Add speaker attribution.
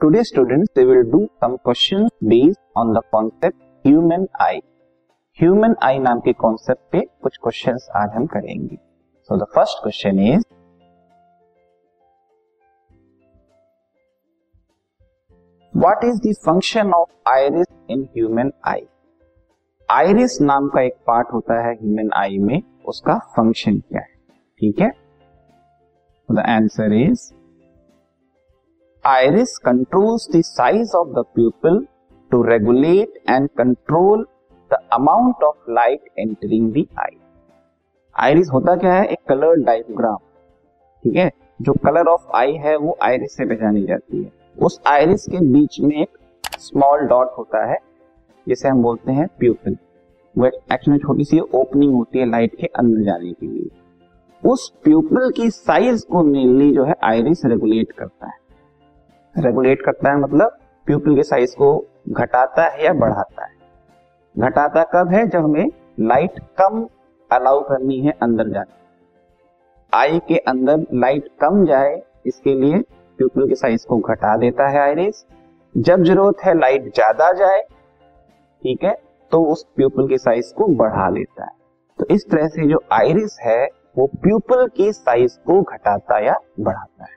Speaker 1: Today students they will do some question based on the concept human eye human eye नाम के concept पे कुछ question आज हम करेंगे। So the first question is what is the function of iris in human eye iris नाम का एक पार्ट होता है ह्यूमन आई में, उसका फ़ंक्शन क्या है? ठीक है? The answer is iris controls the size of the pupil to regulate and control the amount of light entering the eye. Iris होता क्या है? एक कलर डायग्राम ठीक है? जो कलर ऑफ़ आई है, वो आयरिस से पहचानी जाती है। उस आयरिस के बीच में एक स्मॉल डॉट होता है, जिसे हम बोलते हैं प्यूपिल वो एक्चुअली छोटी सी ओपनिंग होती है लाइट के अंदर जाने के लिए। उस प्यूपिल की साइज़ को मेनली जो है आयरिस रेगुलेट करता है। रेगुलेट करता है मतलब प्यूपिल के साइज़ को घटाता है या बढ़ाता है। घटाता कब है? जब हमें लाइट कम अलाउ करनी है अंदर जाने। आई के अंदर लाइट कम जाए, इसके लिए प्यूपिल के साइज़ को घटा देता है आइरिस जब ज़रूरत है लाइट ज़्यादा जाए, ठीक है तो उस प्यूपिल के साइज़ को बढ़ा लेता है। तो इस तरह से जो आइरिस है, वो प्यूपिल की साइज़ को घटाता या बढ़ाता है।